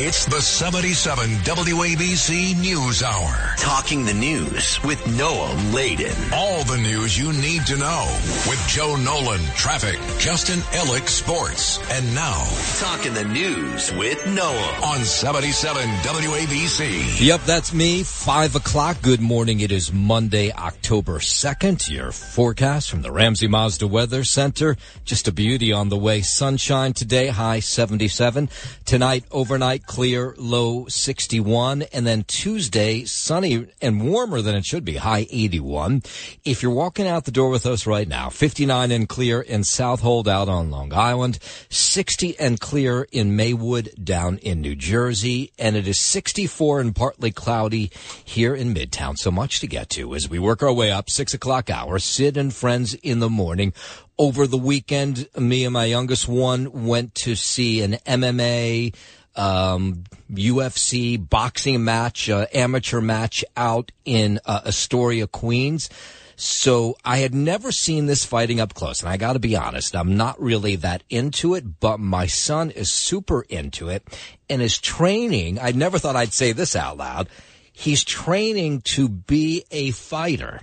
It's the 77 WABC News Hour. Talking the news with Noam Laden. All the news you need to know with Joe Nolan, traffic, Justin Ellick, sports. And now, Talking the news with Noam. on 77 WABC. Yep, that's me. Five o'clock. Good morning. It is Monday, October 2nd. Your forecast from the Ramsey Mazda Weather Center. Just a beauty on the way. Sunshine today, high 77. Tonight, overnight, clear, low 61. And then Tuesday, sunny and warmer than it should be, high 81. If you're walking out the door with us right now, 59 and clear in Southold out on Long Island, 60 and clear in Maywood down in New Jersey, and it is 64 and partly cloudy here in Midtown. So much to get to as we work our way up. Six o'clock hour. Sid and friends in the morning. Over the weekend, me and my youngest one went to see an MMA um, UFC boxing match, uh, amateur match out in uh, Astoria, Queens. So I had never seen this fighting up close. And I got to be honest, I'm not really that into it, but my son is super into it and is training. I never thought I'd say this out loud. He's training to be a fighter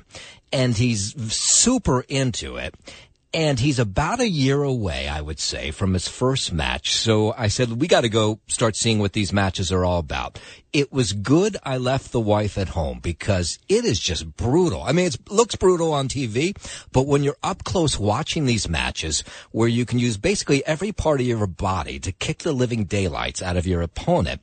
and he's super into it. And he's about a year away, I would say, from his first match. So I said, we got to go start seeing what these matches are all about. It was good I left the wife at home because it is just brutal. I mean, it looks brutal on TV, but when you're up close watching these matches where you can use basically every part of your body to kick the living daylights out of your opponent,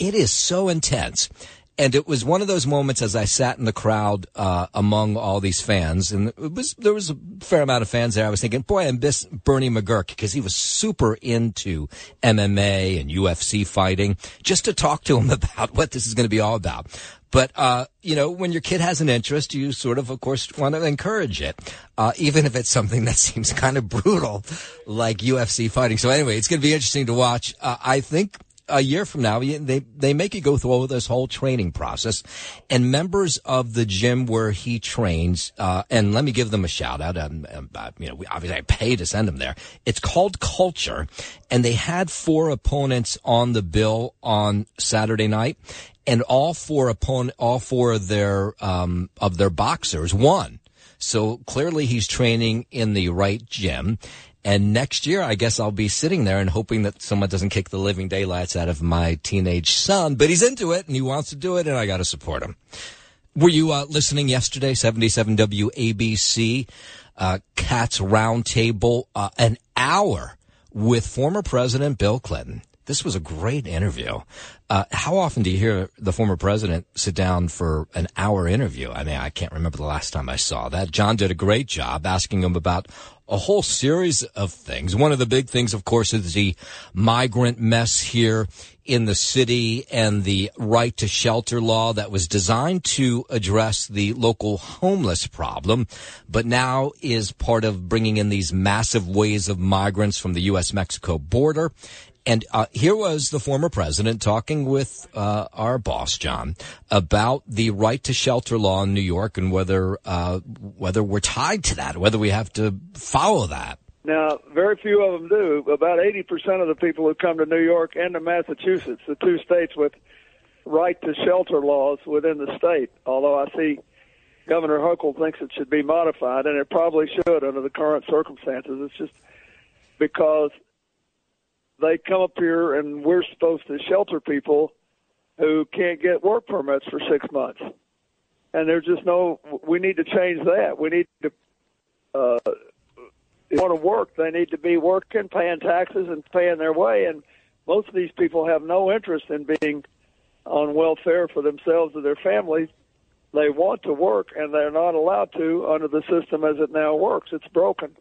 it is so intense. And it was one of those moments as I sat in the crowd uh, among all these fans, and it was there was a fair amount of fans there. I was thinking, boy, I miss Bernie McGuirk because he was super into MMA and UFC fighting. Just to talk to him about what this is going to be all about. But uh, you know, when your kid has an interest, you sort of, of course, want to encourage it, uh, even if it's something that seems kind of brutal, like UFC fighting. So anyway, it's going to be interesting to watch. Uh, I think a year from now, they they make you go through this whole training process, and members of the gym where he trains, uh, and let me give them a shout out. And, uh, you know, we, obviously I pay to send them there. It's called Culture, and they had four opponents on the bill on Saturday night, and all four opponent, all four of their um, of their boxers won. So clearly he's training in the right gym. And next year, I guess I'll be sitting there and hoping that someone doesn't kick the living daylights out of my teenage son. But he's into it and he wants to do it, and I got to support him. Were you uh, listening yesterday? 77 WABC, uh, Cats Roundtable, uh, an hour with former President Bill Clinton. This was a great interview. Uh, how often do you hear the former president sit down for an hour interview? I mean, I can't remember the last time I saw that. John did a great job asking him about a whole series of things. One of the big things, of course, is the migrant mess here in the city and the right to shelter law that was designed to address the local homeless problem, but now is part of bringing in these massive waves of migrants from the U.S. Mexico border. And uh, here was the former president talking with uh, our boss, John, about the right to shelter law in New York and whether uh, whether we're tied to that, whether we have to follow that. Now, very few of them do. About 80% of the people who come to New York and to Massachusetts, the two states with right to shelter laws within the state, although I see Governor Hochul thinks it should be modified, and it probably should under the current circumstances. It's just because they come up here and we're supposed to shelter people who can't get work permits for six months. And there's just no, we need to change that. We need to, uh, if they want to work, they need to be working, paying taxes, and paying their way. And most of these people have no interest in being on welfare for themselves or their families. They want to work, and they're not allowed to under the system as it now works. It's broken,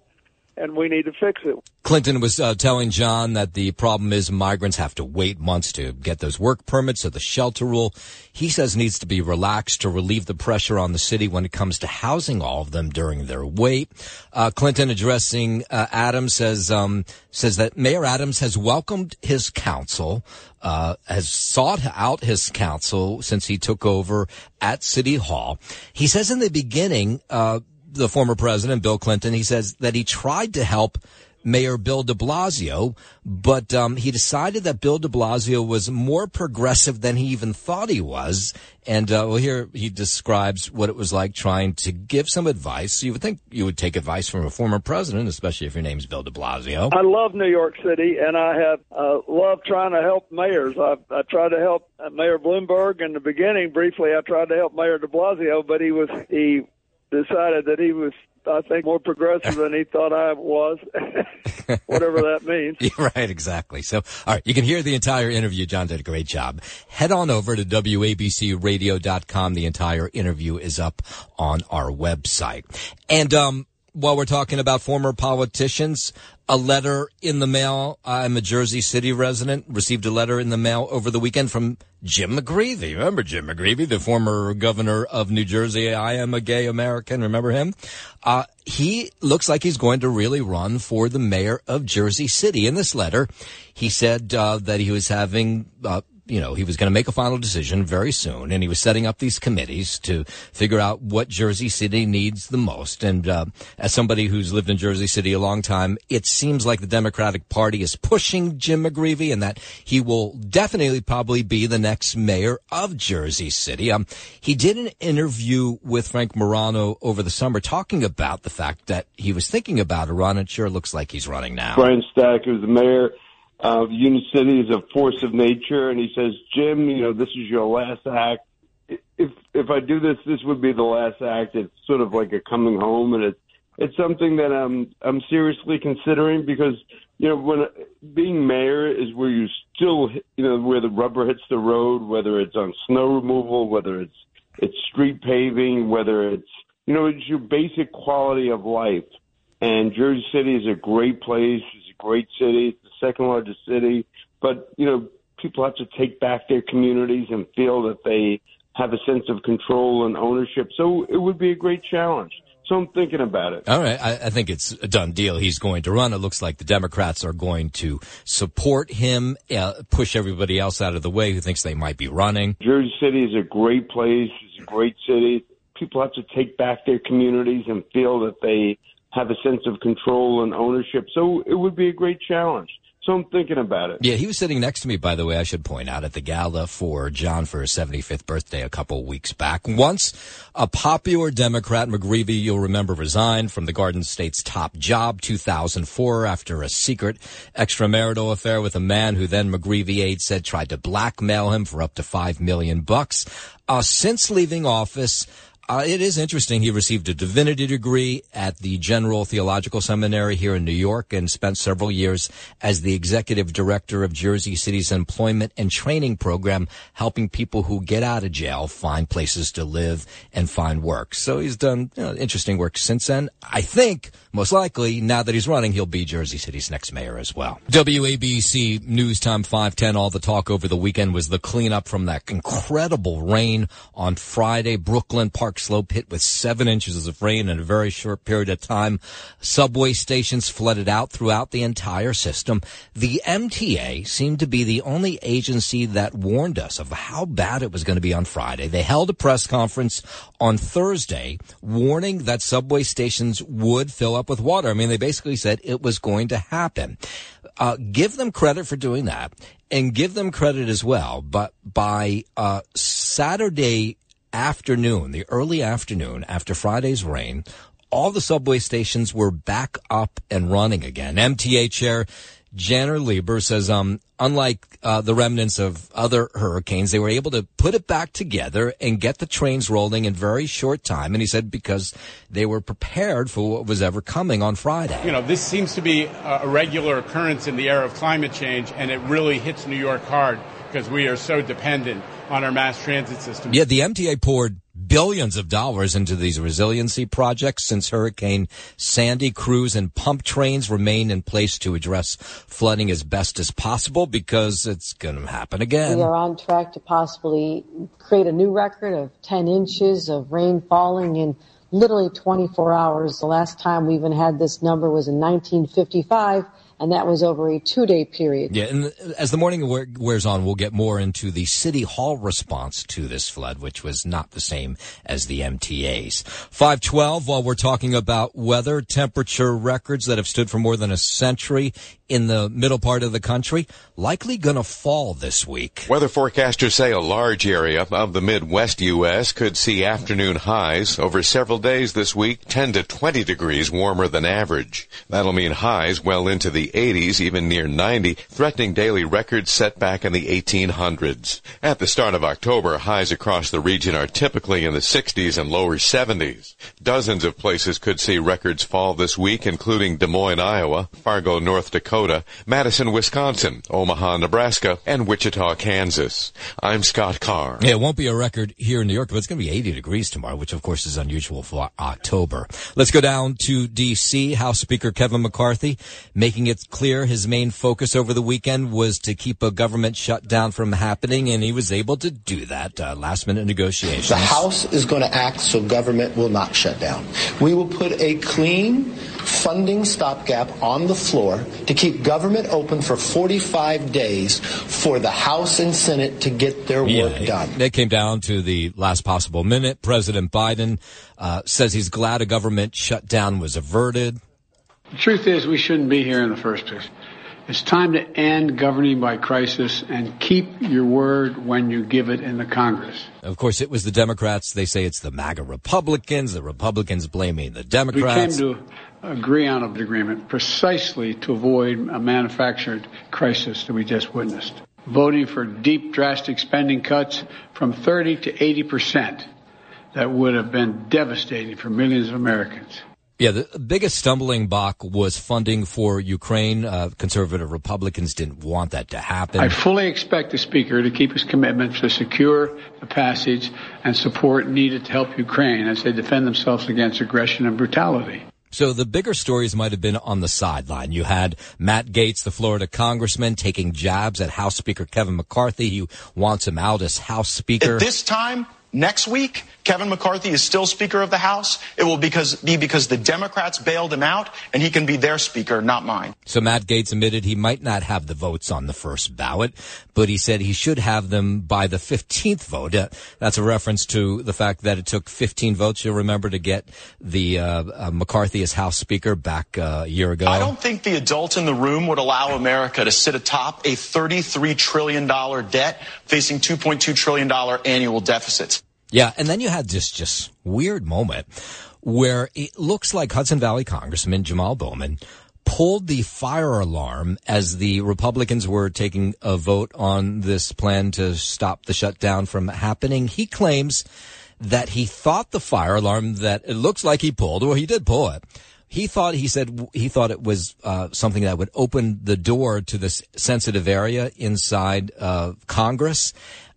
and we need to fix it. Clinton was uh, telling John that the problem is migrants have to wait months to get those work permits, so the shelter rule, he says, needs to be relaxed to relieve the pressure on the city when it comes to housing all of them during their wait. Uh, Clinton addressing uh, Adams says um, says that Mayor Adams has welcomed his counsel, uh, has sought out his counsel since he took over at City Hall. He says in the beginning. Uh, the former president, Bill Clinton, he says that he tried to help Mayor Bill de Blasio, but um, he decided that Bill de Blasio was more progressive than he even thought he was. And uh, well, here he describes what it was like trying to give some advice. You would think you would take advice from a former president, especially if your name's Bill de Blasio. I love New York City, and I have uh, loved trying to help mayors. I, I tried to help Mayor Bloomberg in the beginning. Briefly, I tried to help Mayor de Blasio, but he was he decided that he was I think more progressive than he thought I was, whatever that means. You're right, exactly. So, all right, you can hear the entire interview. John did a great job. Head on over to WABCRadio.com. The entire interview is up on our website. And, um, while we're talking about former politicians, a letter in the mail. I'm a Jersey City resident. Received a letter in the mail over the weekend from Jim McGreevey. Remember Jim McGreevey, the former governor of New Jersey? I am a gay American. Remember him? Uh, he looks like he's going to really run for the mayor of Jersey City. In this letter, he said uh, that he was having uh, you know, he was going to make a final decision very soon, and he was setting up these committees to figure out what Jersey City needs the most. And uh, as somebody who's lived in Jersey City a long time, it seems like the Democratic Party is pushing Jim McGreevey, and that he will definitely probably be the next mayor of Jersey City. Um, he did an interview with Frank Morano over the summer, talking about the fact that he was thinking about a run. It sure looks like he's running now. Brian Stack, who's the mayor uh, Union City is a force of nature, and he says, Jim, you know, this is your last act. If if I do this, this would be the last act. It's sort of like a coming home, and it's it's something that I'm I'm seriously considering because you know when being mayor is where you still you know where the rubber hits the road, whether it's on snow removal, whether it's it's street paving, whether it's you know it's your basic quality of life. And Jersey City is a great place. It's great city second largest city. But, you know, people have to take back their communities and feel that they have a sense of control and ownership. So it would be a great challenge. So I'm thinking about it. All right. I, I, think it's a done deal. He's going to run. It looks like the Democrats are going to support him, uh, push everybody else out of the way who thinks they might be running. Jersey City is a great place. It's a great city. People have to take back their communities and feel that they have a sense of control and ownership. So it would be a great challenge. So I'm thinking about it. Yeah, he was sitting next to me, by the way, I should point out, at the gala for John for his 75th birthday a couple weeks back. Once a popular Democrat, McGreevey, you'll remember, resigned from the Garden State's top job 2004 after a secret extramarital affair with a man who then McGreevey aide said tried to blackmail him for up to five million bucks. Uh, since leaving office, uh, it is interesting. He received a divinity degree at the General Theological Seminary here in New York and spent several years as the executive director of Jersey City's employment and training program, helping people who get out of jail find places to live and find work. So he's done you know, interesting work since then. I think, most likely, now that he's running, he'll be Jersey City's next mayor as well. WABC News Time 510. All the talk over the weekend was the cleanup from that incredible rain on Friday. Brooklyn Park slope hit with seven inches of rain in a very short period of time. Subway stations flooded out throughout the entire system. The MTA seemed to be the only agency that warned us of how bad it was going to be on Friday. They held a press conference on Thursday warning that subway stations would fill up with water. I mean, they basically said it was going to happen. Uh, give them credit for doing that and give them credit as well. But by uh, Saturday afternoon, the early afternoon after Friday's rain, all the subway stations were back up and running again. MTA chair Janno Lieber says, um, unlike uh, the remnants of other hurricanes, they were able to put it back together and get the trains rolling in very short time. And he said because they were prepared for what was ever coming on Friday. You know, this seems to be a regular occurrence in the era of climate change, and it really hits New York hard because we are so dependent on our mass transit system. Yeah, the MTA poured billions of dollars into these resiliency projects since Hurricane Sandy. Crews and pump trains remain in place to address flooding as best as possible because it's going to happen again. We are on track to possibly create a new record of 10 inches of rain falling in literally 24 hours. The last time we even had this number was in 1955 and that was over a two day period. Yeah, and as the morning wears on, we'll get more into the City Hall response to this flood, which was not the same as the MTA's. 512, while we're talking about weather, temperature records that have stood for more than a century in the middle part of the country, likely going to fall this week. Weather forecasters say a large area of the Midwest U.S. could see afternoon highs over several days this week, 10 to 20 degrees warmer than average. That'll mean highs well into the 80s, even near 90, threatening daily records set back in the 1800s. At the start of October, highs across the region are typically in the 60s and lower 70s. Dozens of places could see records fall this week, including Des Moines, Iowa, Fargo, North Dakota, Madison, Wisconsin, Omaha, Nebraska, and Wichita, Kansas. I'm Scott Carr. Yeah, it won't be a record here in New York, but it's going to be 80 degrees tomorrow, which of course is unusual for October. Let's go down to D.C. House Speaker Kevin McCarthy making it clear his main focus over the weekend was to keep a government shutdown from happening, and he was able to do that. Uh, last minute negotiations. The House is going to act so government will not shut down. We will put a clean funding stopgap on the floor to keep government open for 45 days for the House and Senate to get their yeah, work done. It came down to the last possible minute. President Biden uh, says he's glad a government shutdown was averted. The truth is, we shouldn't be here in the first place. It's time to end governing by crisis and keep your word when you give it in the Congress. Of course, it was the Democrats. They say it's the MAGA Republicans. The Republicans blaming the Democrats. We came to agree on an agreement precisely to avoid a manufactured crisis that we just witnessed. Voting for deep, drastic spending cuts from 30 to 80 percent that would have been devastating for millions of Americans. Yeah, the biggest stumbling block was funding for Ukraine. Uh, conservative Republicans didn't want that to happen. I fully expect the Speaker to keep his commitment to secure the passage and support needed to help Ukraine as they defend themselves against aggression and brutality. So the bigger stories might have been on the sideline. You had Matt Gaetz, the Florida congressman, taking jabs at House Speaker Kevin McCarthy. He wants him out as House Speaker. At this time, next week, Kevin McCarthy is still Speaker of the House, it will because, be because the Democrats bailed him out and he can be their Speaker, not mine. So Matt Gaetz admitted he might not have the votes on the first ballot, but he said he should have them by the 15th vote. Uh, that's a reference to the fact that it took 15 votes, you'll remember, to get the uh, uh, McCarthy as House Speaker back uh, a year ago. I don't think the adult in the room would allow America to sit atop a $33 trillion debt facing $2.2 trillion annual deficits. Yeah, and then you had this just weird moment where it looks like Hudson Valley Congressman Jamal Bowman pulled the fire alarm as the Republicans were taking a vote on this plan to stop the shutdown from happening. He claims that he thought the fire alarm that it looks like he pulled, or he did pull it. He thought, he said, he thought it was uh, something that would open the door to this sensitive area inside uh, Congress.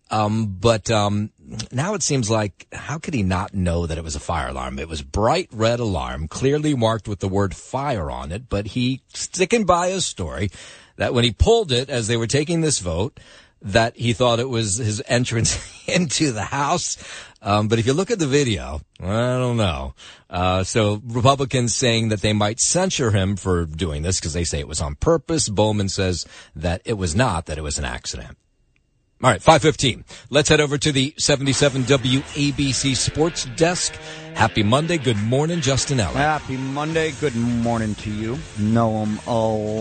Um, but um, now it seems like how could he not know that it was a fire alarm? It was bright red alarm, clearly marked with the word fire on it. But he sticking by his story that when he pulled it as they were taking this vote, that he thought it was his entrance into the house. Um, but if you look at the video, I don't know. Uh, so Republicans saying that they might censure him for doing this because they say it was on purpose. Bowman says that it was not, that it was an accident. All right, 515. Let's head over to the 77 WABC Sports Desk. Happy Monday. Good morning, Justin Ellick. Happy Monday. Good morning to you. Noam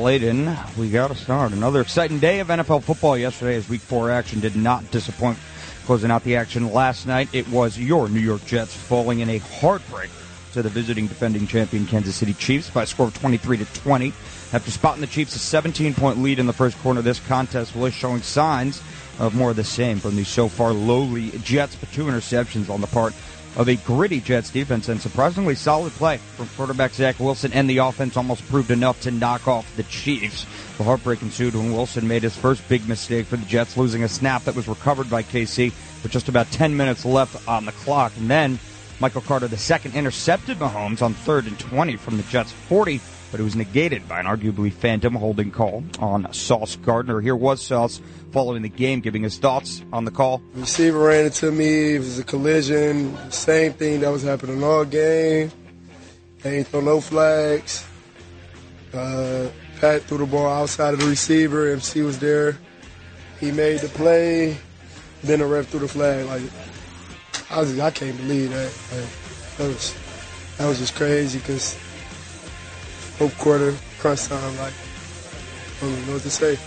Laden. We got to start. Another exciting day of NFL football yesterday as week four action did not disappoint. Closing out the action last night, it was your New York Jets falling in a heartbreak to the visiting defending champion Kansas City Chiefs by a score of 23 to 20. After spotting the Chiefs a 17 point lead in the first quarter, of this contest was showing signs of more of the same from the so far lowly Jets, but two interceptions on the part of a gritty Jets defense and surprisingly solid play from quarterback Zach Wilson and the offense almost proved enough to knock off the Chiefs. The heartbreak ensued when Wilson made his first big mistake for the Jets, losing a snap that was recovered by KC with just about 10 minutes left on the clock. And then Michael Carter, II intercepted Mahomes on third and 20 from the Jets' 40 but it was negated by an arguably phantom holding call on Sauce Gardner. Here was Sauce following the game, giving his thoughts on the call. receiver ran into me. It was a collision. Same thing that was happening all game. They ain't throw no flags. Uh, Pat threw the ball outside of the receiver. MC was there. He made the play. Then the ref threw the flag. Like I was, I can't believe that. Like, that was that was just crazy because fourth quarter crunch time. Like I don't know what to say.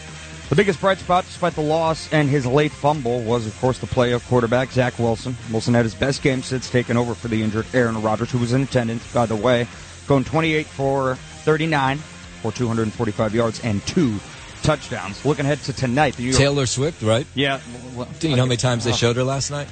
The biggest bright spot, despite the loss and his late fumble, was, of course, the play of quarterback Zach Wilson. Wilson had his best game since taking over for the injured Aaron Rodgers, who was in attendance, by the way, going 28 for 39 for 245 yards and two touchdowns. Looking ahead to tonight, the New York- Taylor Swift, right? Yeah. Do you know how many times they oh. showed her last night?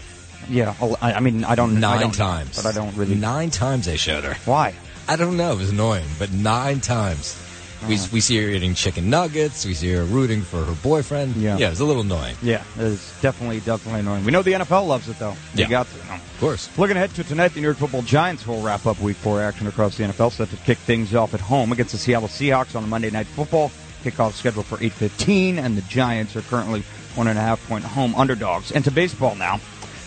Yeah, I I mean, I don't Nine I don't times. but I don't really. Nine times they showed her. Why? I don't know. It was annoying, but nine times. We, uh-huh. we see her eating chicken nuggets. We see her rooting for her boyfriend. Yeah. yeah, it was a little annoying. Yeah, it's definitely, definitely annoying. We know the NFL loves it, though. They Yeah. got to. know. Of course. Looking ahead to tonight, the New York Football Giants will wrap up Week Four action across the NFL, set to kick things off at home against the Seattle Seahawks on Monday Night Football. Kickoff scheduled for 8:15, and the Giants are currently one and a half point home underdogs. And to baseball now,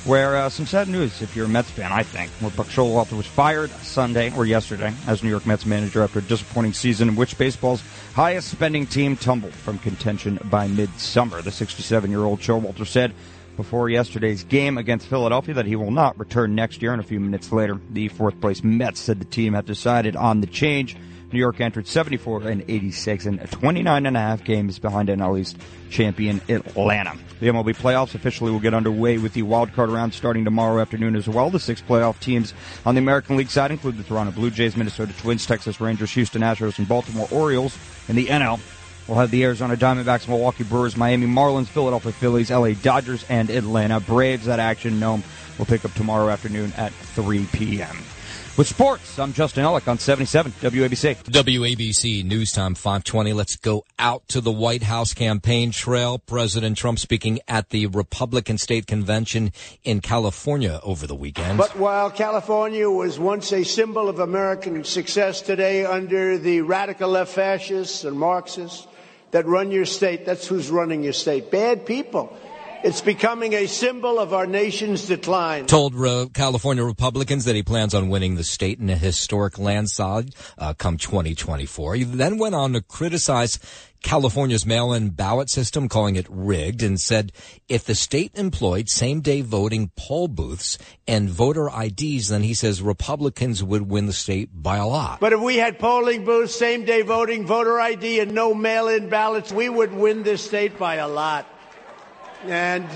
where uh, some sad news if you're a Mets fan, I think, where Buck Showalter was fired Sunday or yesterday as New York Mets manager after a disappointing season in which baseball's highest spending team tumbled from contention by midsummer. The 67-year-old Showalter said before yesterday's game against Philadelphia that he will not return next year. And a few minutes later, the fourth place Mets said the team had decided on the change. New York entered 74 and 86 and 29 and a half games behind NL East champion Atlanta. The MLB playoffs officially will get underway with the wild card round starting tomorrow afternoon as well. The six playoff teams on the American League side include the Toronto Blue Jays, Minnesota Twins, Texas Rangers, Houston Astros, and Baltimore Orioles. In the NL, We'll have the Arizona Diamondbacks, Milwaukee Brewers, Miami Marlins, Philadelphia Phillies, LA Dodgers, and Atlanta Braves. That action, Noam, will pick up tomorrow afternoon at 3 p.m. With sports, I'm Justin Ellick on 77 WABC. WABC News Time 520. Let's go out to the White House campaign trail. President Trump speaking at the Republican State Convention in California over the weekend. But while California was once a symbol of American success, today, under the radical left fascists and Marxists that run your state, that's who's running your state. Bad people. It's becoming a symbol of our nation's decline. told California Republicans that he plans on winning the state in a historic landslide uh, come 2024. He then went on to criticize California's mail-in ballot system, calling it rigged, and said if the state employed same-day voting poll booths and voter IDs, then he says Republicans would win the state by a lot. But if we had polling booths, same day voting, voter ID, and no mail in ballots, we would win this state by a lot. And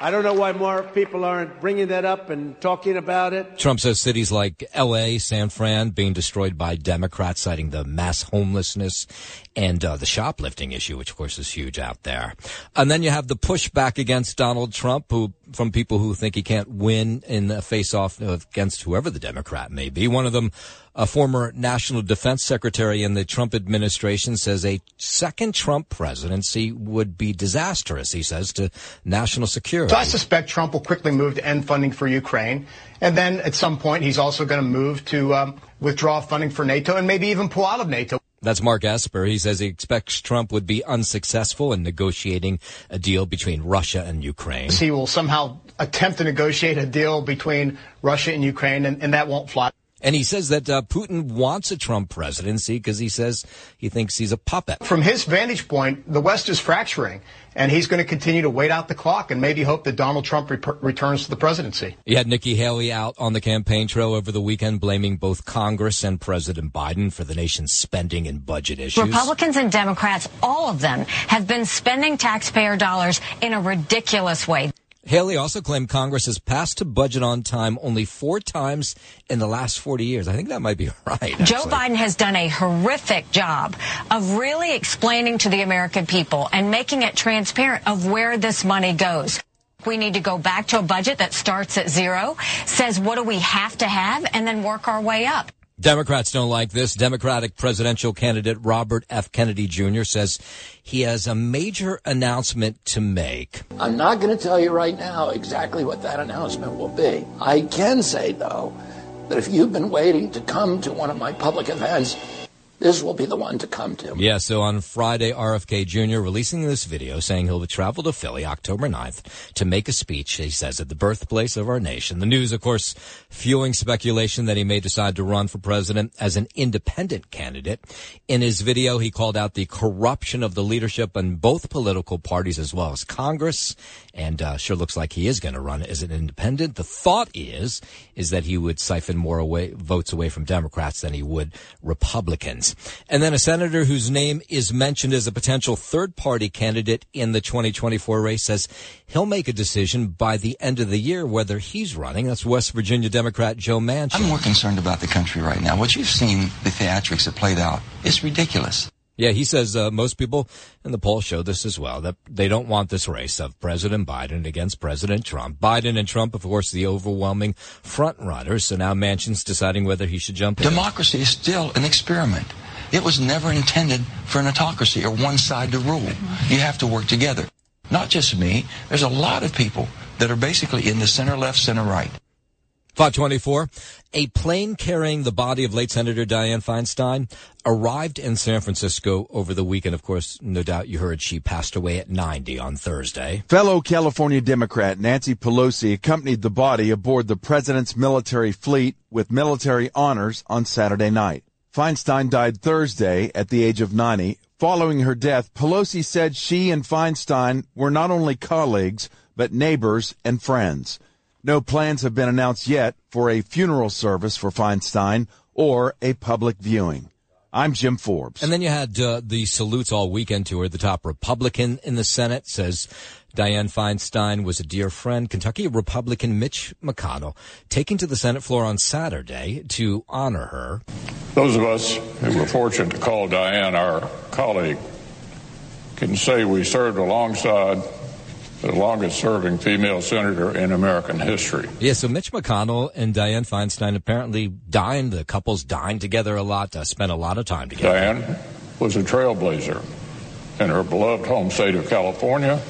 I don't know why more people aren't bringing that up and talking about it. Trump says cities like L.A., San Fran being destroyed by Democrats, citing the mass homelessness and uh, the shoplifting issue, which of course is huge out there. And then you have the pushback against Donald Trump, who from people who think he can't win in a face-off against whoever the Democrat may be. One of them, a former national defense secretary in the Trump administration, says a second Trump presidency would be disastrous. He says to national security. So I suspect Trump will quickly move to end funding for Ukraine. And then at some point, he's also going to move to um, withdraw funding for NATO and maybe even pull out of NATO. That's Mark Esper. He says he expects Trump would be unsuccessful in negotiating a deal between Russia and Ukraine. He will somehow attempt to negotiate a deal between Russia and Ukraine, and, and that won't fly. And he says that uh, Putin wants a Trump presidency because he says he thinks he's a puppet. From his vantage point, the West is fracturing, and he's going to continue to wait out the clock and maybe hope that Donald Trump re- returns to the presidency. He had Nikki Haley out on the campaign trail over the weekend, blaming both Congress and President Biden for the nation's spending and budget issues. Republicans and Democrats, all of them, have been spending taxpayer dollars in a ridiculous way. Haley also claimed Congress has passed a budget on time only four times in the last 40 years. I think that might be right. Joe. Biden has done a horrific job of really explaining to the American people and making it transparent of where this money goes. We need to go back to a budget that starts at zero, says what do we have to have, and then work our way up. Democrats don't like this. Democratic presidential candidate Robert F. Kennedy Jr. says he has a major announcement to make. I'm not going to tell you right now exactly what that announcement will be. I can say, though, that if you've been waiting to come to one of my public events, this will be the one to come to. Yeah, so on Friday, RFK Jr. releasing this video saying he'll travel to Philly October 9th to make a speech, he says, at the birthplace of our nation. The news, of course, fueling speculation that he may decide to run for president as an independent candidate. In his video, he called out the corruption of the leadership in both political parties as well as Congress, and uh, sure looks like he is going to run as an independent. The thought is, is that he would siphon more away, votes away from Democrats than he would Republicans. And then a senator whose name is mentioned as a potential third party candidate in the 2024 race says he'll make a decision by the end of the year whether he's running. That's West Virginia Democrat Joe Manchin. I'm more concerned about the country right now. What you've seen, the theatrics that played out, is ridiculous. Yeah, he says uh, most people in the poll show this as well, that they don't want this race of President Biden against President Trump. Biden and Trump, of course, the overwhelming front runners. So now Manchin's deciding whether he should jump in. Democracy is still an experiment. It was never intended for an autocracy or one side to rule. You have to work together. Not just me. There's a lot of people that are basically in the center left, center right. 524. A plane carrying the body of late Senator Dianne Feinstein arrived in San Francisco over the weekend. Of course, no doubt you heard she passed away at 90 on Thursday. Fellow California Democrat Nancy Pelosi accompanied the body aboard the president's military fleet with military honors on Saturday night. Feinstein died Thursday at the age of 90. Following her death, Pelosi said she and Feinstein were not only colleagues, but neighbors and friends. No plans have been announced yet for a funeral service for Feinstein or a public viewing. I'm Jim Forbes. And then you had uh, the salutes all weekend to her. The top Republican in the Senate says Dianne Feinstein was a dear friend. Kentucky Republican Mitch McConnell taking to the Senate floor on Saturday to honor her. Those of us who were fortunate to call Dianne our colleague can say we served alongside the longest serving female senator in American history. Yeah, so Mitch McConnell and Dianne Feinstein apparently dined, the couples dined together a lot, uh, spent a lot of time together. Dianne was a trailblazer in her beloved home state of California,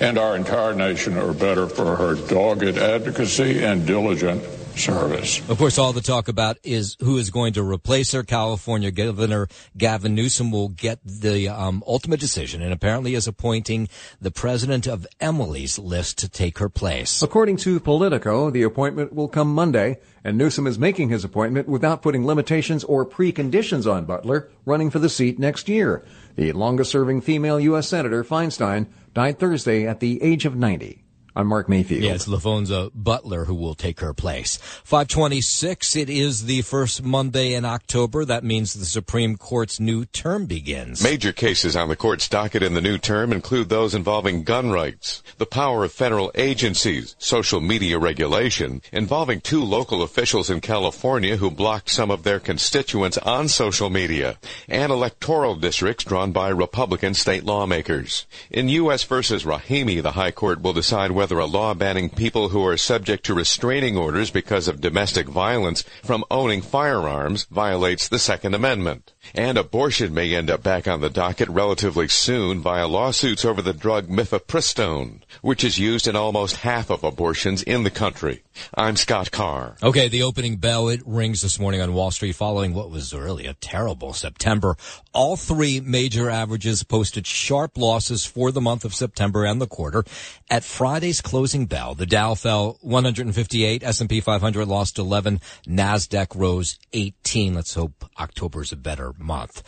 and our entire nation are better for her dogged advocacy and diligent service. Of course, all the talk about is who is going to replace her. California Governor Gavin Newsom will get the um, ultimate decision and apparently is appointing the president of Emily's list to take her place. According to Politico, the appointment will come Monday, and Newsom is making his appointment without putting limitations or preconditions on Butler running for the seat next year. The longest serving female U.S. Senator, Feinstein, died Thursday at the age of 90. I'm Mark Mayfield. Yes, it's Laphonza Butler who will take her place. 526, it is the first Monday in October. That means the Supreme Court's new term begins. Major cases on the court's docket in the new term include those involving gun rights, the power of federal agencies, social media regulation, involving two local officials in California who blocked some of their constituents on social media, and electoral districts drawn by Republican state lawmakers. In U.S. versus Rahimi, the High Court will decide whether a law banning people who are subject to restraining orders because of domestic violence from owning firearms violates the Second Amendment. And abortion may end up back on the docket relatively soon via lawsuits over the drug mifepristone, which is used in almost half of abortions in the country. I'm Scott Carr. Okay, the opening bell, it rings this morning on Wall Street following what was really a terrible September. All three major averages posted sharp losses for the month of September and the quarter. At Friday's closing bell, the Dow fell 158, S&P 500 lost 11, NASDAQ rose 18. Let's hope October's a better month.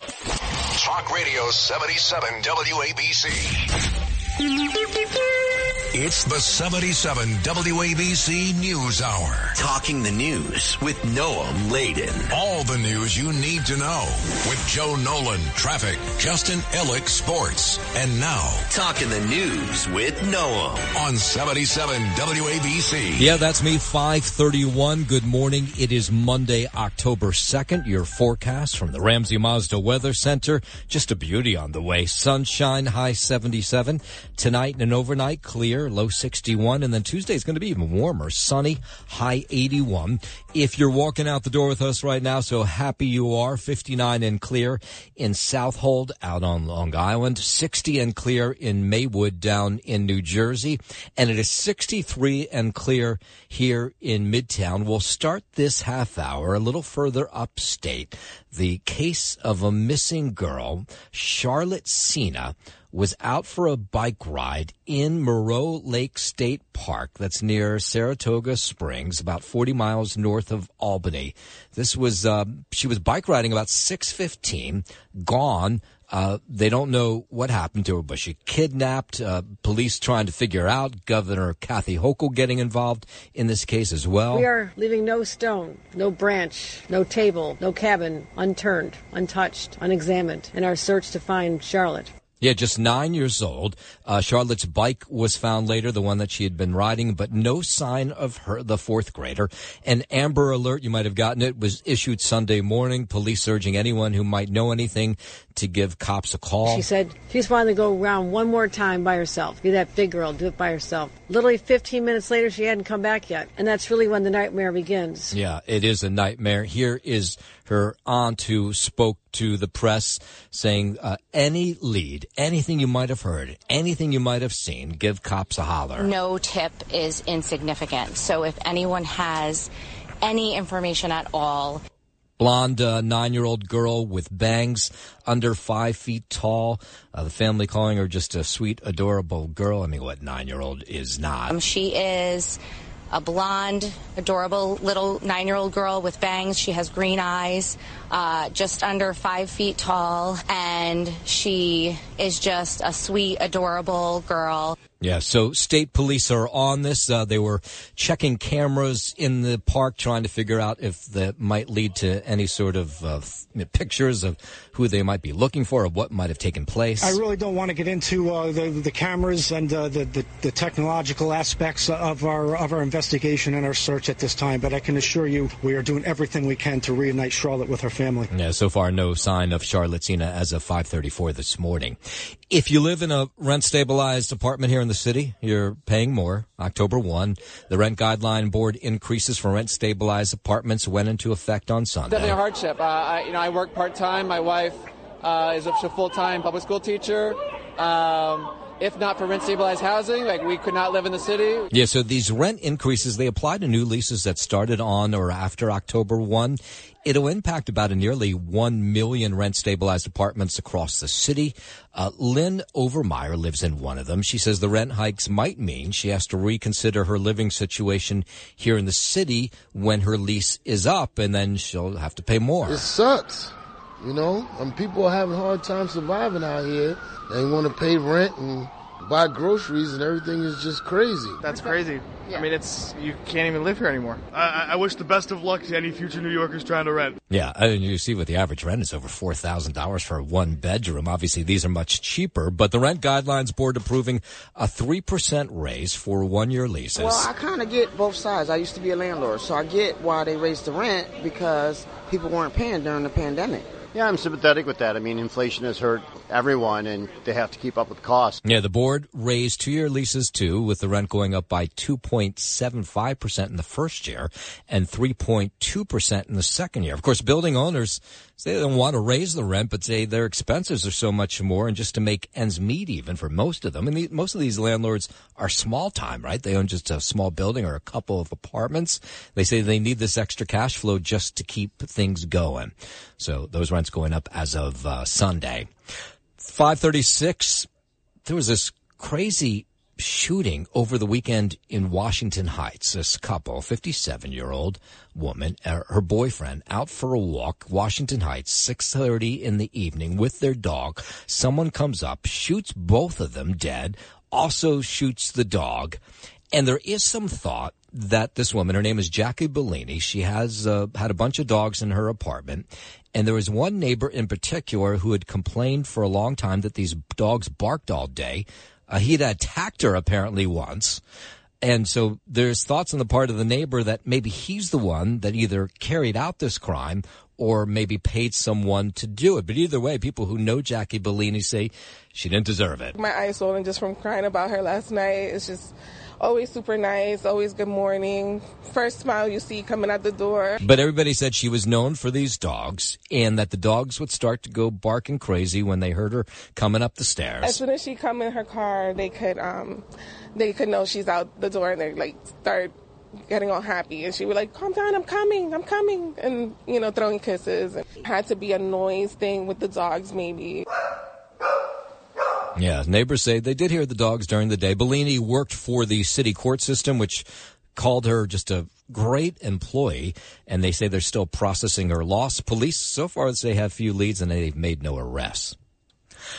Talk Radio 77 WABC. It's the 77 WABC News Hour. Talking the news with Noam Laden. All the news you need to know with Joe Nolan, traffic, Justin Ellick, sports, and now. Talking the news with Noam On 77 WABC. Yeah, that's me, 531. Good morning. It is Monday, October 2nd. Your forecast from the Ramsey Mazda Weather Center. Just a beauty on the way. Sunshine, high 77. Tonight and an overnight, clear low 61. And then Tuesday is going to be even warmer, sunny, high 81. If you're walking out the door with us right now, so happy you are, 59 and clear in Southold out on Long Island, 60 and clear in Maywood down in New Jersey, and it is 63 and clear here in Midtown. We'll start this half hour a little further upstate. The case of a missing girl, Charlotte Sena, was out for a bike ride in Moreau Lake State Park. That's near Saratoga Springs, about 40 miles north of Albany. This was, uh, she was bike riding about 615, gone. Uh, they don't know what happened to her, but she kidnapped. Uh, police trying to figure out. Governor Kathy Hochul getting involved in this case as well. We are leaving no stone, no branch, no table, no cabin unturned, untouched, unexamined in our search to find Charlotte. Yeah, just nine years old. Uh, Charlotte's bike was found later, the one that she had been riding, but no sign of her, the fourth grader. An Amber Alert, you might have gotten it, was issued Sunday morning. Police urging anyone who might know anything to give cops a call. She said she's wanting to go around one more time by herself. Be that big girl, do it by herself. Literally 15 minutes later, she hadn't come back yet. And that's really when the nightmare begins. Yeah, it is a nightmare. Here is her aunt who spoke to the press saying, uh, any lead, anything you might have heard, anything you might have seen, give cops a holler. No tip is insignificant. So if anyone has any information at all, blonde uh, nine-year-old girl with bangs under five feet tall. Uh, the family calling her just a sweet, adorable girl. I mean, what nine-year-old is not? Um, she is a blonde, adorable little nine-year-old girl with bangs. She has green eyes, uh, just under five feet tall, and she is just a sweet, adorable girl. Yeah, so state police are on this. Uh, they were checking cameras in the park, trying to figure out if that might lead to any sort of uh, pictures of who they might be looking for or what might have taken place. I really don't want to get into uh, the, the cameras and uh, the, the, the technological aspects of our of our investigation and our search at this time, but I can assure you we are doing everything we can to reunite Charlotte with her family. Yeah, so far no sign of Charlotte Sena as of 5:34 this morning. If you live in a rent stabilized apartment here in the city, you're paying more. October 1, the rent guideline board increases for rent stabilized apartments went into effect on Sunday. Definitely a hardship. Uh, I, you know, I work part time. My wife uh, is a full time public school teacher. Um, if not for rent stabilized housing, like we could not live in the city. Yeah, so these rent increases, they apply to new leases that started on or after October 1. It'll impact about a nearly 1 million rent stabilized apartments across the city. Uh, Lynn Overmeyer lives in one of them. She says the rent hikes might mean she has to reconsider her living situation here in the city when her lease is up and then she'll have to pay more. It sucks. You know, and people are having a hard time surviving out here. They want to pay rent and buy groceries and everything is just crazy. That's crazy. I mean, it's you can't even live here anymore. I, I, wish the best of luck to any future New Yorkers trying to rent. Yeah, and you see what the average rent is over four thousand dollars for a one bedroom. Obviously, these are much cheaper, but the rent guidelines board approving a three percent raise for one year leases. Well, I kind of get both sides. I used to be a landlord, so I get why they raised the rent because people weren't paying during the pandemic. Yeah, I'm sympathetic with that. I mean, inflation has hurt everyone, and they have to keep up with costs. Yeah, the board raised two-year leases too, with the rent going up by 2.75 percent in the first year and 3.2 percent in the second year. Of course, building owners they don't want to raise the rent, but say their expenses are so much more, and just to make ends meet, even for most of them. And the, most of these landlords are small time, right? They own just a small building or a couple of apartments. They say they need this extra cash flow just to keep things going. So those rents going up as of uh, Sunday. 536, there was this crazy shooting over the weekend in Washington Heights. This couple, 57 year old woman, uh, her boyfriend out for a walk, Washington Heights, 6.30 in the evening with their dog. Someone comes up, shoots both of them dead, also shoots the dog. And there is some thought that this woman, her name is Jackie Bellini, she has uh, had a bunch of dogs in her apartment. And there was one neighbor in particular who had complained for a long time that these dogs barked all day. Uh, he had attacked her apparently once. And so there's thoughts on the part of the neighbor that maybe he's the one that either carried out this crime or maybe paid someone to do it. But either way, people who know Jackie Bellini say she didn't deserve it. My eyes swollen just from crying about her last night. It's just always super nice, always good morning. First smile you see coming out the door. But everybody said she was known for these dogs and that the dogs would start to go barking crazy when they heard her coming up the stairs. As soon as she come in her car, they could um they could know she's out the door and they like start getting all happy and she would like calm down i'm coming i'm coming and you know throwing kisses and had to be a noise thing with the dogs maybe Yeah, neighbors say they did hear the dogs during the day. Bellini worked for the city court system, which called her just a great employee, and they say they're still processing her loss. Police so far say have few leads and they've made no arrests.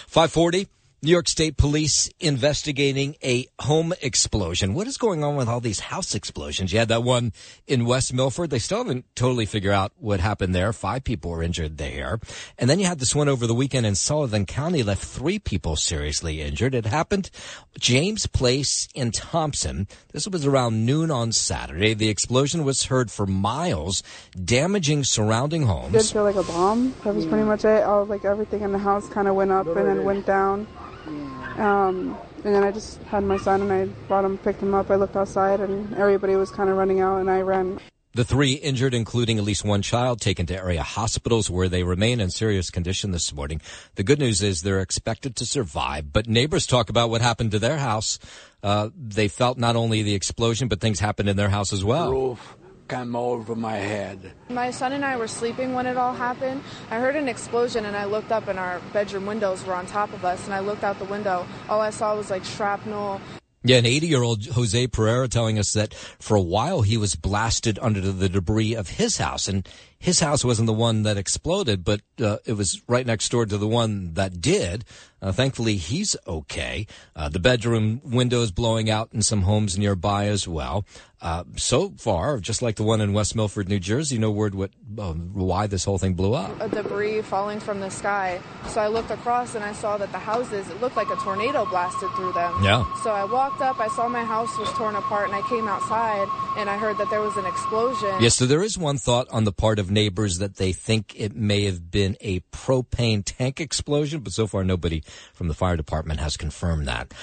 540. New York State Police investigating a home explosion. What is going on with all these house explosions? You had that one in West Milford. They still haven't totally figured out what happened there. Five people were injured there. And then you had this one over the weekend in Sullivan County left three people seriously injured. It happened James Place in Thompson. This was around noon on Saturday. The explosion was heard for miles, damaging surrounding homes. It did feel like a bomb. That was pretty much it. All like everything in the house kind of went up and then went down. Um, and then I just had my son and I brought him, picked him up. I looked outside and everybody was kind of running out and I ran. The three injured, including at least one child, taken to area hospitals where they remain in serious condition this morning. The good news is they're expected to survive, but neighbors talk about what happened to their house. Uh, they felt not only the explosion, but things happened in their house as well. Roof came over my head. My son and I were sleeping when it all happened. I heard an explosion and I looked up and our bedroom windows were on top of us and I looked out the window. All I saw was like shrapnel. Yeah, an 80 year old Jose Pereira telling us that for a while he was blasted under the debris of his house. And his house wasn't the one that exploded, but uh, it was right next door to the one that did. Uh, thankfully, he's okay. Uh, the bedroom windows blowing out in some homes nearby as well. Uh, so far, just like the one in West Milford, New Jersey, no word what um, why this whole thing blew up. A debris falling from the sky. So I looked across and I saw that the houses, it looked like a tornado blasted through them. Yeah. So I walked up, I saw my house was torn apart, and I came outside and I heard that there was an explosion. Yes, so there is one thought on the part of neighbors that they think it may have been a propane tank explosion, but so far nobody from the fire department has confirmed that.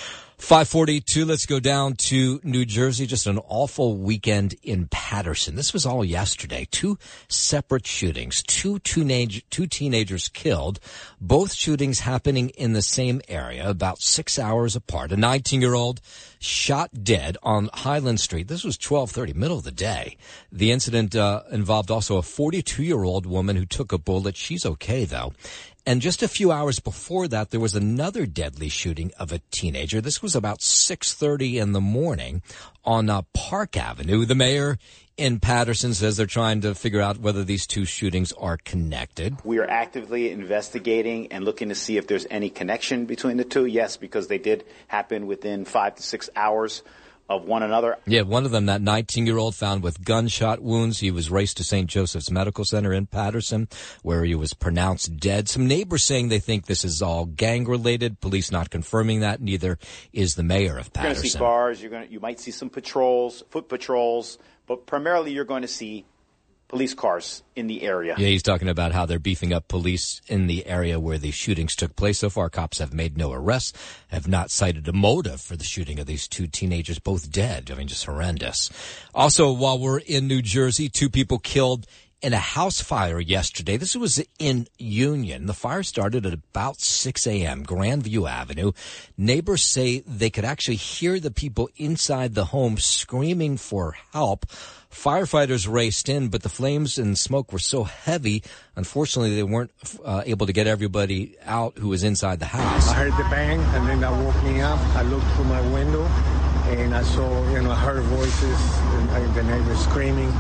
542, let's go down to New Jersey. Just an awful weekend in Paterson. This was all yesterday. Two separate shootings, two teenage, two teenagers killed, both shootings happening in the same area, about six hours apart. A 19 year old shot dead on Highland Street. This was 1230, middle of the day. The incident uh, involved also a 42 year old woman who took a bullet. She's okay though. And just a few hours before that, there was another deadly shooting of a teenager. This was about 6.30 in the morning on uh, Park Avenue. The mayor in Paterson says they're trying to figure out whether these two shootings are connected. We are actively investigating and looking to see if there's any connection between the two. Yes, because they did happen within five to six hours of one another. Yeah, one of them, that 19 year old found with gunshot wounds. He was raced to St. Joseph's Medical Center in Paterson, where he was pronounced dead. Some neighbors saying they think this is all gang related. Police not confirming that. Neither is the mayor of Paterson. You're going to see bars. You're going to, you might see some patrols, foot patrols, but primarily you're going to see police cars in the area. Yeah, he's talking about how they're beefing up police in the area where the shootings took place. So far, cops have made no arrests, have not cited a motive for the shooting of these two teenagers, both dead. I mean, just horrendous. Also, while we're in New Jersey, two people killed in a house fire yesterday. This was in Union. The fire started at about 6 a.m., Grandview Avenue. Neighbors say they could actually hear the people inside the home screaming for help. Firefighters raced in, but the flames and smoke were so heavy, unfortunately, they weren't uh, able to get everybody out who was inside the house. I heard the bang, and then that woke me up. I looked through my window, and I saw, you know, I heard voices, and, and the neighbors screaming.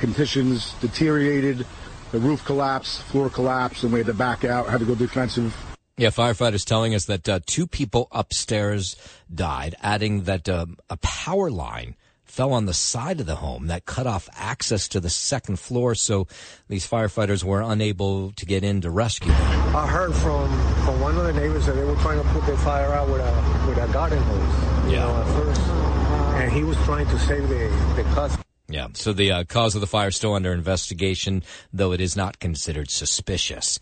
Conditions deteriorated. The roof collapsed, floor collapsed, and we had to back out. Had to go defensive. Yeah, firefighters telling us that uh, two people upstairs died, adding that um, a power line fell on the side of the home that cut off access to the second floor, so these firefighters were unable to get in to rescue them. I heard from, from one of the neighbors that they were trying to put the fire out with a with a garden hose. You Yeah. know, at first, and he was trying to save the the cousin. Yeah. So the uh, cause of the fire is still under investigation, though it is not considered suspicious.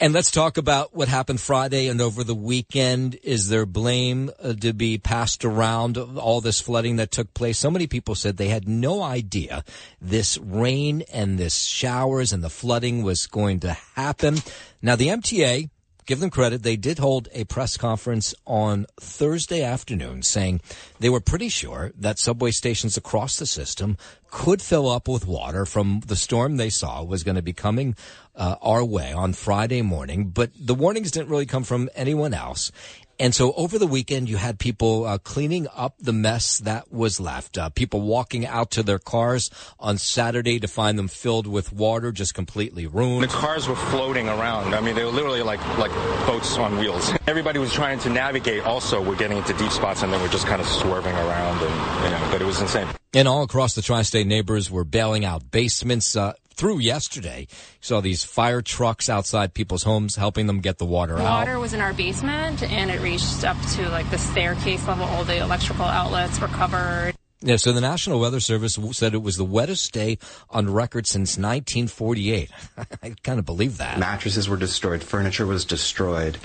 And let's talk about what happened Friday and over the weekend. Is there blame uh, to be passed around all this flooding that took place? So many people said they had no idea this rain and this showers and the flooding was going to happen. Now the MTA give them credit. They did hold a press conference on Thursday afternoon saying they were pretty sure that subway stations across the system could fill up with water from the storm they saw was going to be coming uh, our way on Friday morning. But the warnings didn't really come from anyone else. And so over the weekend, you had people uh, cleaning up the mess that was left. Uh, people walking out to their cars on Saturday to find them filled with water, just completely ruined. The cars were floating around. I mean, they were literally like like boats on wheels. Everybody was trying to navigate. Also, we're getting into deep spots, and then we're just kind of swerving around, and you know. But it was insane. And all across the tri-state, neighbors were bailing out basements. Uh, through yesterday. You saw these fire trucks outside people's homes helping them get the water the out. Water was in our basement and it reached up to like the staircase level. All the electrical outlets were covered. Yeah, so the National Weather Service said it was the wettest day on record since 1948. I kind of believe that. Mattresses were destroyed, furniture was destroyed.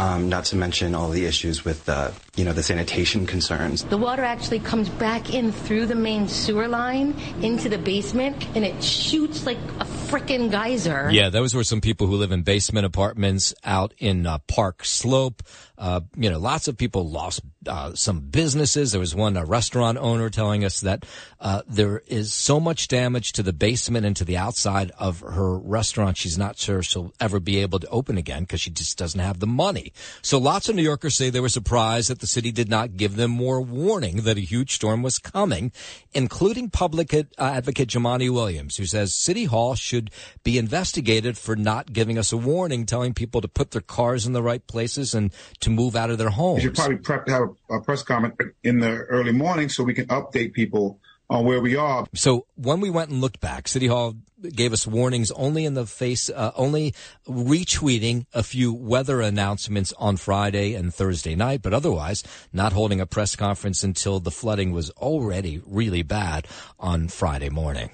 Um, not to mention all the issues with, uh, you know, the sanitation concerns. The water actually comes back in through the main sewer line into the basement, and it shoots like a frickin' geyser. Yeah, those were some people who live in basement apartments out in uh, Park Slope. Uh, you know, lots of people lost uh, some businesses. There was one a restaurant owner telling us that uh, there is so much damage to the basement and to the outside of her restaurant. She's not sure she'll ever be able to open again because she just doesn't have the money. So lots of New Yorkers say they were surprised that the city did not give them more warning that a huge storm was coming, including public ad- uh, advocate Jumaane Williams, who says City Hall should be investigated for not giving us a warning, telling people to put their cars in the right places and to move out of their homes. We should probably prep to have a, a press comment in the early morning so we can update people on where we are. So when we went and looked back, City Hall gave us warnings only in the face, uh, only retweeting a few weather announcements on Friday and Thursday night, but otherwise not holding a press conference until the flooding was already really bad on Friday morning.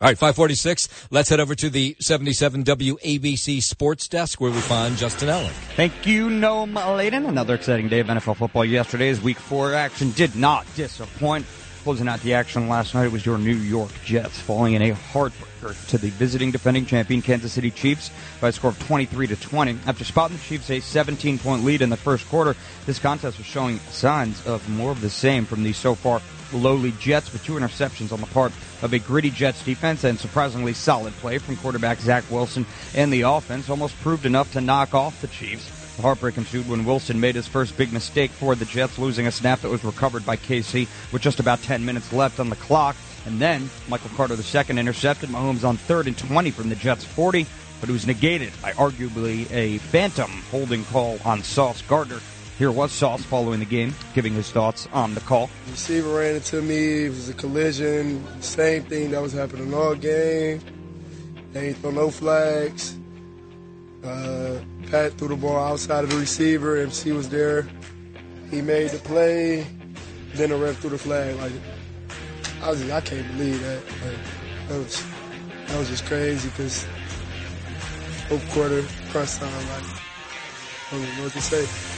All right, 546. Let's head over to the 77 WABC Sports Desk where we find Justin Ellick. Thank you, Noam Laden. Another exciting day of NFL football. Yesterday's week four action did not disappoint. Closing out the action last night it was your New York Jets falling in a heartbreaker to the visiting defending champion Kansas City Chiefs by a score of 23 to 20. After spotting the Chiefs a 17 point lead in the first quarter, this contest was showing signs of more of the same from the so far lowly Jets with two interceptions on the part of a gritty Jets defense and surprisingly solid play from quarterback Zach Wilson and the offense almost proved enough to knock off the Chiefs. The heartbreak ensued when Wilson made his first big mistake for the Jets, losing a snap that was recovered by KC with just about 10 minutes left on the clock. And then Michael Carter II intercepted Mahomes on third and 20 from the Jets 40, but it was negated by arguably a phantom holding call on Sauce Gardner. Here was Sauce following the game, giving his thoughts on the call. Receiver ran into me. It was a collision. Same thing that was happening all game. They ain't throw no flags. Uh, Pat threw the ball outside of the receiver. MC was there. He made the play. Then the ref threw the flag. Like I was, I can't believe that. Like, that was that was just crazy because fourth quarter press time. Like I don't know what to say.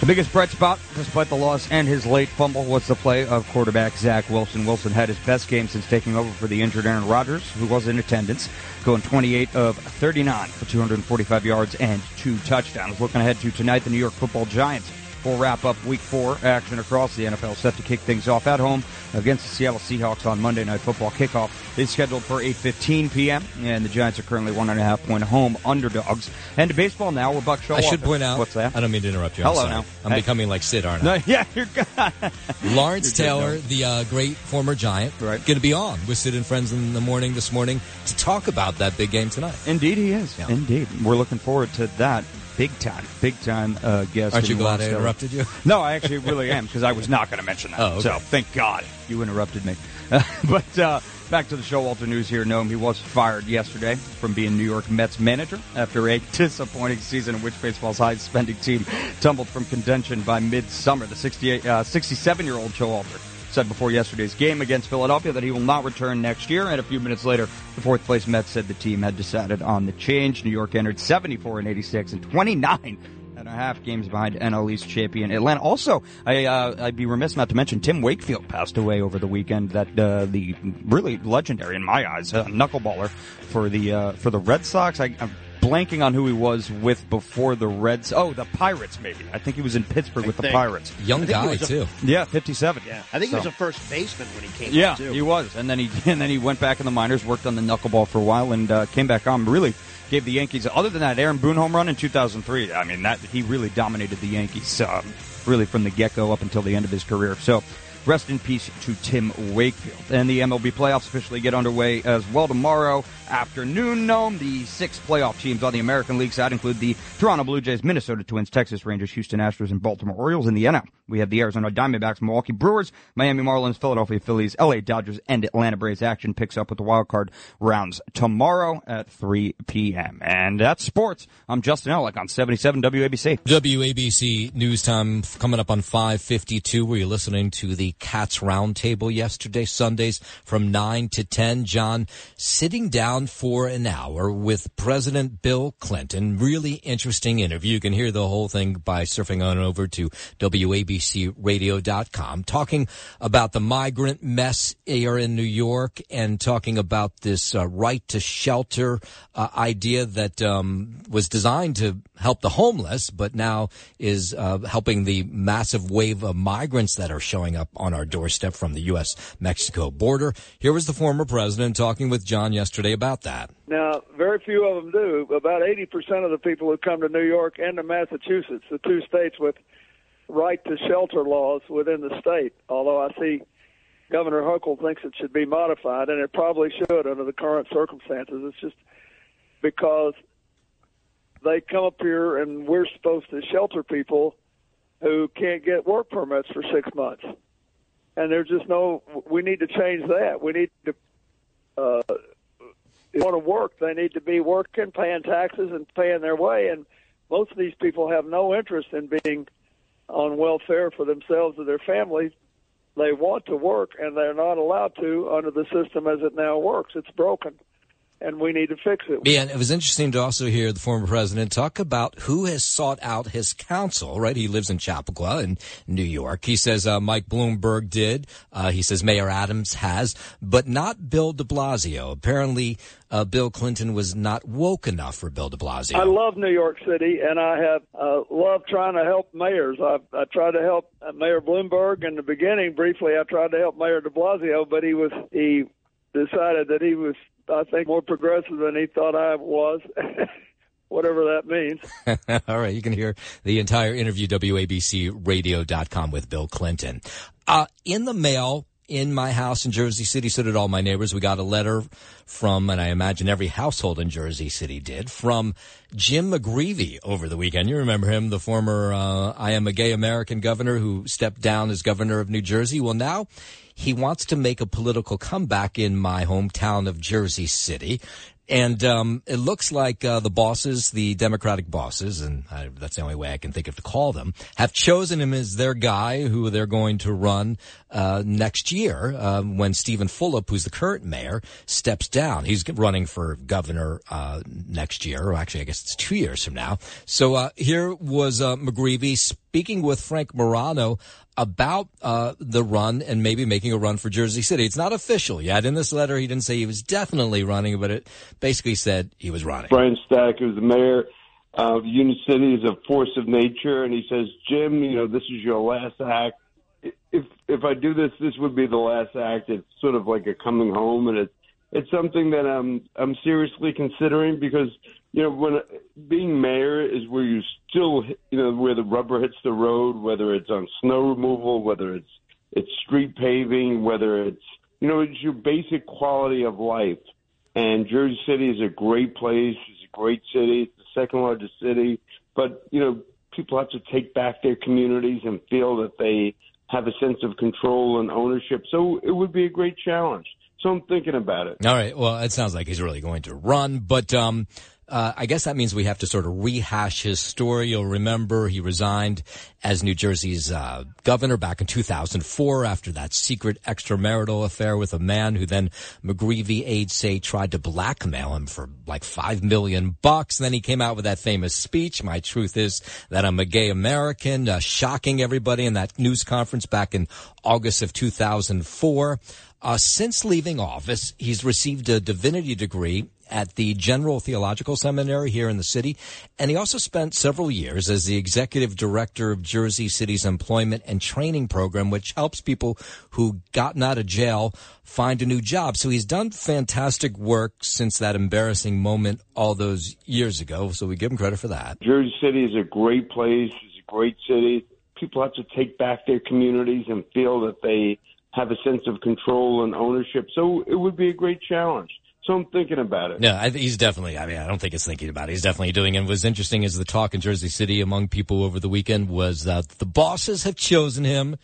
The biggest bright spot, despite the loss and his late fumble, was the play of quarterback Zach Wilson. Wilson had his best game since taking over for the injured Aaron Rodgers, who was in attendance, going 28 of 39 for 245 yards and two touchdowns. Looking ahead to tonight, the New York Football Giants will wrap up Week Four action across the NFL, set to kick things off at home against the Seattle Seahawks on Monday Night Football. Kickoff is scheduled for 8:15 p.m. and the Giants are currently one and a half point home underdogs. And to baseball now, we're Buck Show. I should point out. What's that? I don't mean to interrupt you. I'm Hello sorry. now. I'm Hey. becoming like Sid, aren't No, I? yeah, you're good. Lawrence You're good, Taylor, no. the uh, great former Giant, right. going to be on with Sid and Friends in the morning this morning to talk about that big game tonight. Indeed, he is. Indeed, we're looking forward to that. Big time, big time uh, guest. Aren't you glad I interrupted you? No, I actually really am because I was not going to mention that. Oh, okay. So thank God you interrupted me. but uh, back to the Showalter News here. Noam, he was fired yesterday from being New York Mets manager after a disappointing season in which baseball's highest spending team tumbled from contention by midsummer. The 68, uh, 67 year old Showalter said before yesterday's game against Philadelphia that he will not return next year. And a few minutes later, the fourth place Mets said the team had decided on the change. New York entered 74 and 86 and 29 and a half games behind NL East champion Atlanta. Also, I, uh, I'd be remiss not to mention Tim Wakefield passed away over the weekend. That uh, the really legendary in my eyes uh, knuckleballer for the uh, for the Red Sox. I, I'm blanking on who he was with before the Reds. Oh, the Pirates, maybe. I think he was in Pittsburgh with the think. Pirates. Young I think he guy a- too. Yeah, 57. Yeah, I think he was a first baseman when he came. Yeah, up, too. he was, and then he and then he went back in the minors, worked on the knuckleball for a while, and uh, came back on. Really gave the Yankees. Other than that, Aaron Boone home run in 2003. I mean, that he really dominated the Yankees, um, really from the get go up until the end of his career. So. Rest in peace to Tim Wakefield. And the MLB playoffs officially get underway as well tomorrow afternoon. Noam. The six playoff teams on the American League side include the Toronto Blue Jays, Minnesota Twins, Texas Rangers, Houston Astros, and Baltimore Orioles. In the NL, we have the Arizona Diamondbacks, Milwaukee Brewers, Miami Marlins, Philadelphia Phillies, LA Dodgers, and Atlanta Braves. Action picks up with the wild card rounds tomorrow at 3 p.m. And that's sports. I'm Justin Ellick on 77 WABC. WABC news time coming up on 552 where you're listening to the Cats Roundtable yesterday, Sundays from 9 to 10. John sitting down for an hour with President Bill Clinton. Really interesting interview. You can hear the whole thing by surfing on over to WABCradio.com talking about the migrant mess here in New York and talking about this uh, right to shelter uh, idea that um, was designed to help the homeless, but now is uh, helping the massive wave of migrants that are showing up on our doorstep from the U.S. Mexico border. Here was the former president talking with John yesterday about that. Now, very few of them do. About 80% of the people who come to New York and to Massachusetts, the two states with right to shelter laws within the state, although I see Governor Hochul thinks it should be modified, and it probably should under the current circumstances. It's just because they come up here and we're supposed to shelter people who can't get work permits for six months. And there's just no, we need to change that. We need to, uh, they want to work, they need to be working, paying taxes, and paying their way. And most of these people have no interest in being on welfare for themselves or their families. They want to work, and they're not allowed to under the system as it now works. It's broken, and we need to fix it. Yeah, and it was interesting to also hear the former president talk about who has sought out his counsel, right? He lives in Chappaqua in New York. He says uh, Mike Bloomberg did. Uh, he says Mayor Adams has, but not Bill de Blasio. Apparently, uh, Bill Clinton was not woke enough for Bill de Blasio. I love New York City, and I have uh, loved trying to help mayors. I, I tried to help uh, Mayor Bloomberg in the beginning. Briefly, I tried to help Mayor De Blasio, but he was he decided that he was, I think, more progressive than he thought I was. Whatever that means. All right, you can hear the entire interview, WABCRadio.com with Bill Clinton. Uh, in the mail, in my house in Jersey City, so did all my neighbors. We got a letter from, and I imagine every household in Jersey City did, from Jim McGreevey over the weekend. You remember him, the former uh, I am a gay American governor who stepped down as governor of New Jersey. Well, now he wants to make a political comeback in my hometown of Jersey City. And um, it looks like uh, the bosses, the Democratic bosses, and I, that's the only way I can think of to call them, have chosen him as their guy who they're going to run uh, next year um, when Steven Fulop, who's the current mayor, steps down. He's running for governor uh, next year, or actually, I guess it's two years from now. So uh, here was uh, McGreevey speaking with Frank Morano about uh, the run and maybe making a run for Jersey City. It's not official yet. In this letter, he didn't say he was definitely running, but it basically said he was running. Brian Stack, who's the mayor of Union City, is a force of nature, and he says, Jim, you know, this is your last act. If if I do this, this would be the last act. It's sort of like a coming home, and it's it's something that I'm I'm seriously considering because you know when being mayor is where you still you know where the rubber hits the road, whether it's on snow removal, whether it's it's street paving, whether it's you know it's your basic quality of life. And Jersey City is a great place. It's a great city. It's the second largest city. But, you know, people have to take back their communities and feel that they have a sense of control and ownership. So it would be a great challenge. So I'm thinking about it. All right. Well, it sounds like he's really going to run, but um, Uh, I guess that means we have to sort of rehash his story. You'll remember he resigned as New Jersey's uh, governor back in 2004 after that secret extramarital affair with a man who then McGreevey aides say tried to blackmail him for like five million bucks. And then he came out with that famous speech. My truth is that I'm a gay American, uh, shocking everybody in that news conference back in August of 2004. Uh, since leaving office, he's received a divinity degree at the General Theological Seminary here in the city. And he also spent several years as the executive director of Jersey City's employment and training program, which helps people who gotten out of jail find a new job. So he's done fantastic work since that embarrassing moment all those years ago. So we give him credit for that. Jersey City is a great place. It's a great city. People have to take back their communities and feel that they have a sense of control and ownership. So it would be a great challenge. So I'm thinking about it. Yeah, I, he's definitely. I mean, I don't think he's thinking about it. He's definitely doing it. And what's interesting is the talk in Jersey City among people over the weekend was that the bosses have chosen him.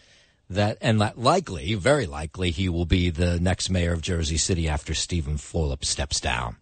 That and that likely, very likely, he will be the next mayor of Jersey City after Steven Fulop steps down.